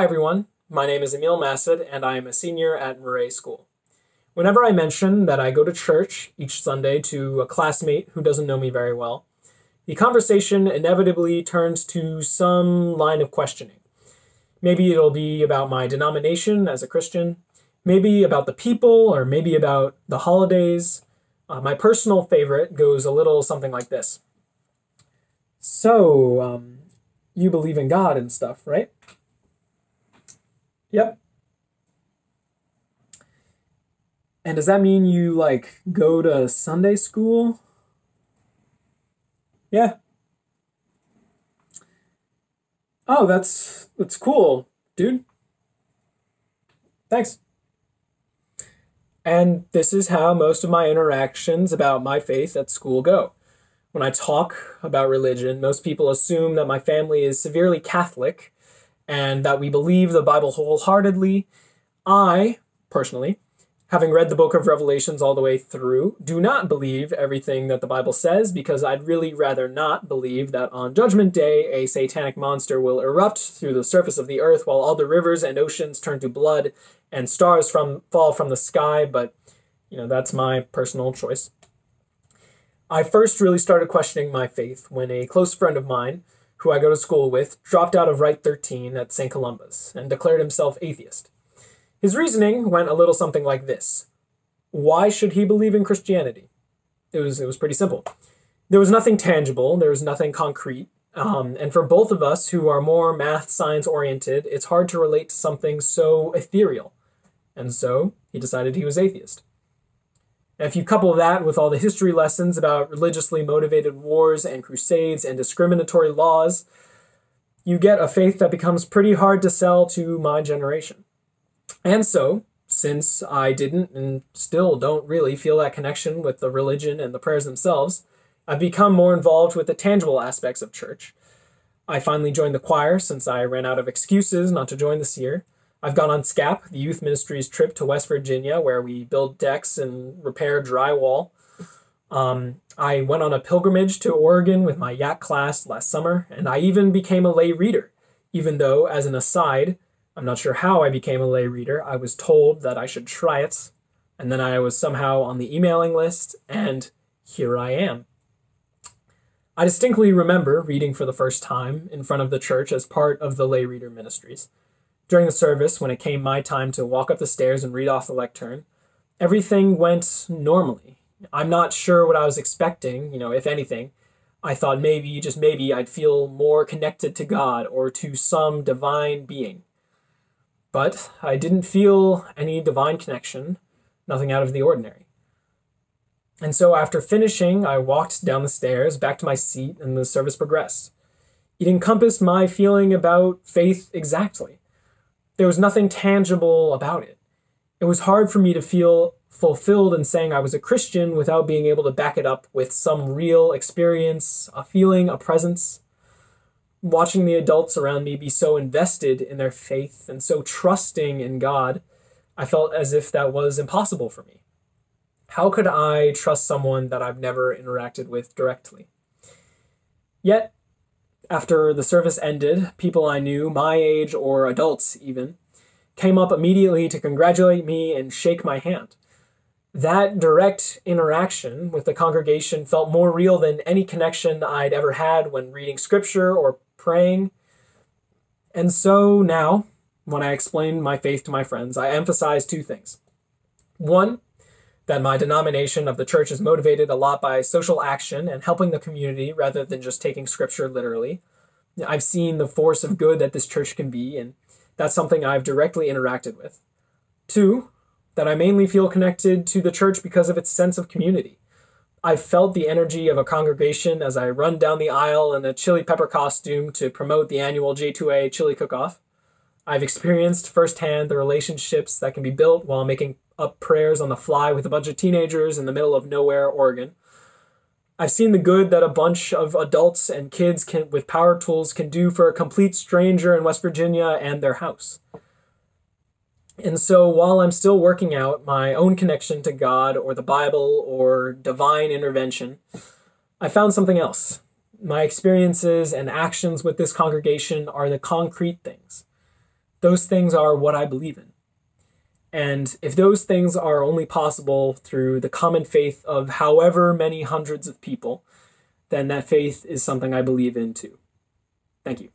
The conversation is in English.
Hi, everyone. My name is Emil Massid, and I am a senior at Maret School. Whenever I mention that I go to church each Sunday to a classmate who doesn't know me very well, the conversation inevitably turns to some line of questioning. Maybe it'll be about my denomination as a Christian, maybe about the people, or maybe about the holidays. Uh, my personal favorite goes a little something like this. So, um, you believe in God and stuff, right? Yep. And does that mean you like go to Sunday school? Yeah. Oh, that's that's cool, dude. Thanks. And this is how most of my interactions about my faith at school go. When I talk about religion, most people assume that my family is severely Catholic and that we believe the Bible wholeheartedly. I, personally, having read the book of Revelations all the way through, do not believe everything that the Bible says because I'd really rather not believe that on Judgment Day a satanic monster will erupt through the surface of the earth while all the rivers and oceans turn to blood and stars from fall from the sky, but you know, that's my personal choice. I first really started questioning my faith when a close friend of mine, who I go to school with, dropped out of Rite 13 at St. Columba's and declared himself atheist. His reasoning went a little something like this Why should he believe in Christianity? It was, it was pretty simple. There was nothing tangible, there was nothing concrete. Um, and for both of us who are more math science oriented, it's hard to relate to something so ethereal. And so he decided he was atheist. If you couple that with all the history lessons about religiously motivated wars and crusades and discriminatory laws, you get a faith that becomes pretty hard to sell to my generation. And so, since I didn't and still don't really feel that connection with the religion and the prayers themselves, I've become more involved with the tangible aspects of church. I finally joined the choir since I ran out of excuses not to join this year. I've gone on SCAP, the youth ministry's trip to West Virginia, where we build decks and repair drywall. Um, I went on a pilgrimage to Oregon with my YAC class last summer, and I even became a lay reader, even though, as an aside, I'm not sure how I became a lay reader. I was told that I should try it, and then I was somehow on the emailing list, and here I am. I distinctly remember reading for the first time in front of the church as part of the lay reader ministries. During the service, when it came my time to walk up the stairs and read off the lectern, everything went normally. I'm not sure what I was expecting, you know, if anything. I thought maybe, just maybe, I'd feel more connected to God or to some divine being. But I didn't feel any divine connection, nothing out of the ordinary. And so after finishing, I walked down the stairs back to my seat and the service progressed. It encompassed my feeling about faith exactly. There was nothing tangible about it. It was hard for me to feel fulfilled in saying I was a Christian without being able to back it up with some real experience, a feeling, a presence watching the adults around me be so invested in their faith and so trusting in God, I felt as if that was impossible for me. How could I trust someone that I've never interacted with directly? Yet, after the service ended, people I knew, my age or adults even, came up immediately to congratulate me and shake my hand. That direct interaction with the congregation felt more real than any connection I'd ever had when reading scripture or praying. And so now, when I explain my faith to my friends, I emphasize two things. One, that my denomination of the church is motivated a lot by social action and helping the community rather than just taking scripture literally. I've seen the force of good that this church can be, and that's something I've directly interacted with. Two, that I mainly feel connected to the church because of its sense of community. I've felt the energy of a congregation as I run down the aisle in a chili pepper costume to promote the annual J2A chili cook-off. I've experienced firsthand the relationships that can be built while making up prayers on the fly with a bunch of teenagers in the middle of nowhere, Oregon. I've seen the good that a bunch of adults and kids can, with power tools can do for a complete stranger in West Virginia and their house. And so while I'm still working out my own connection to God or the Bible or divine intervention, I found something else. My experiences and actions with this congregation are the concrete things. those things are what I believe in. And if those things are only possible through the common faith of however many hundreds of people, then that faith is something I believe in too. Thank you.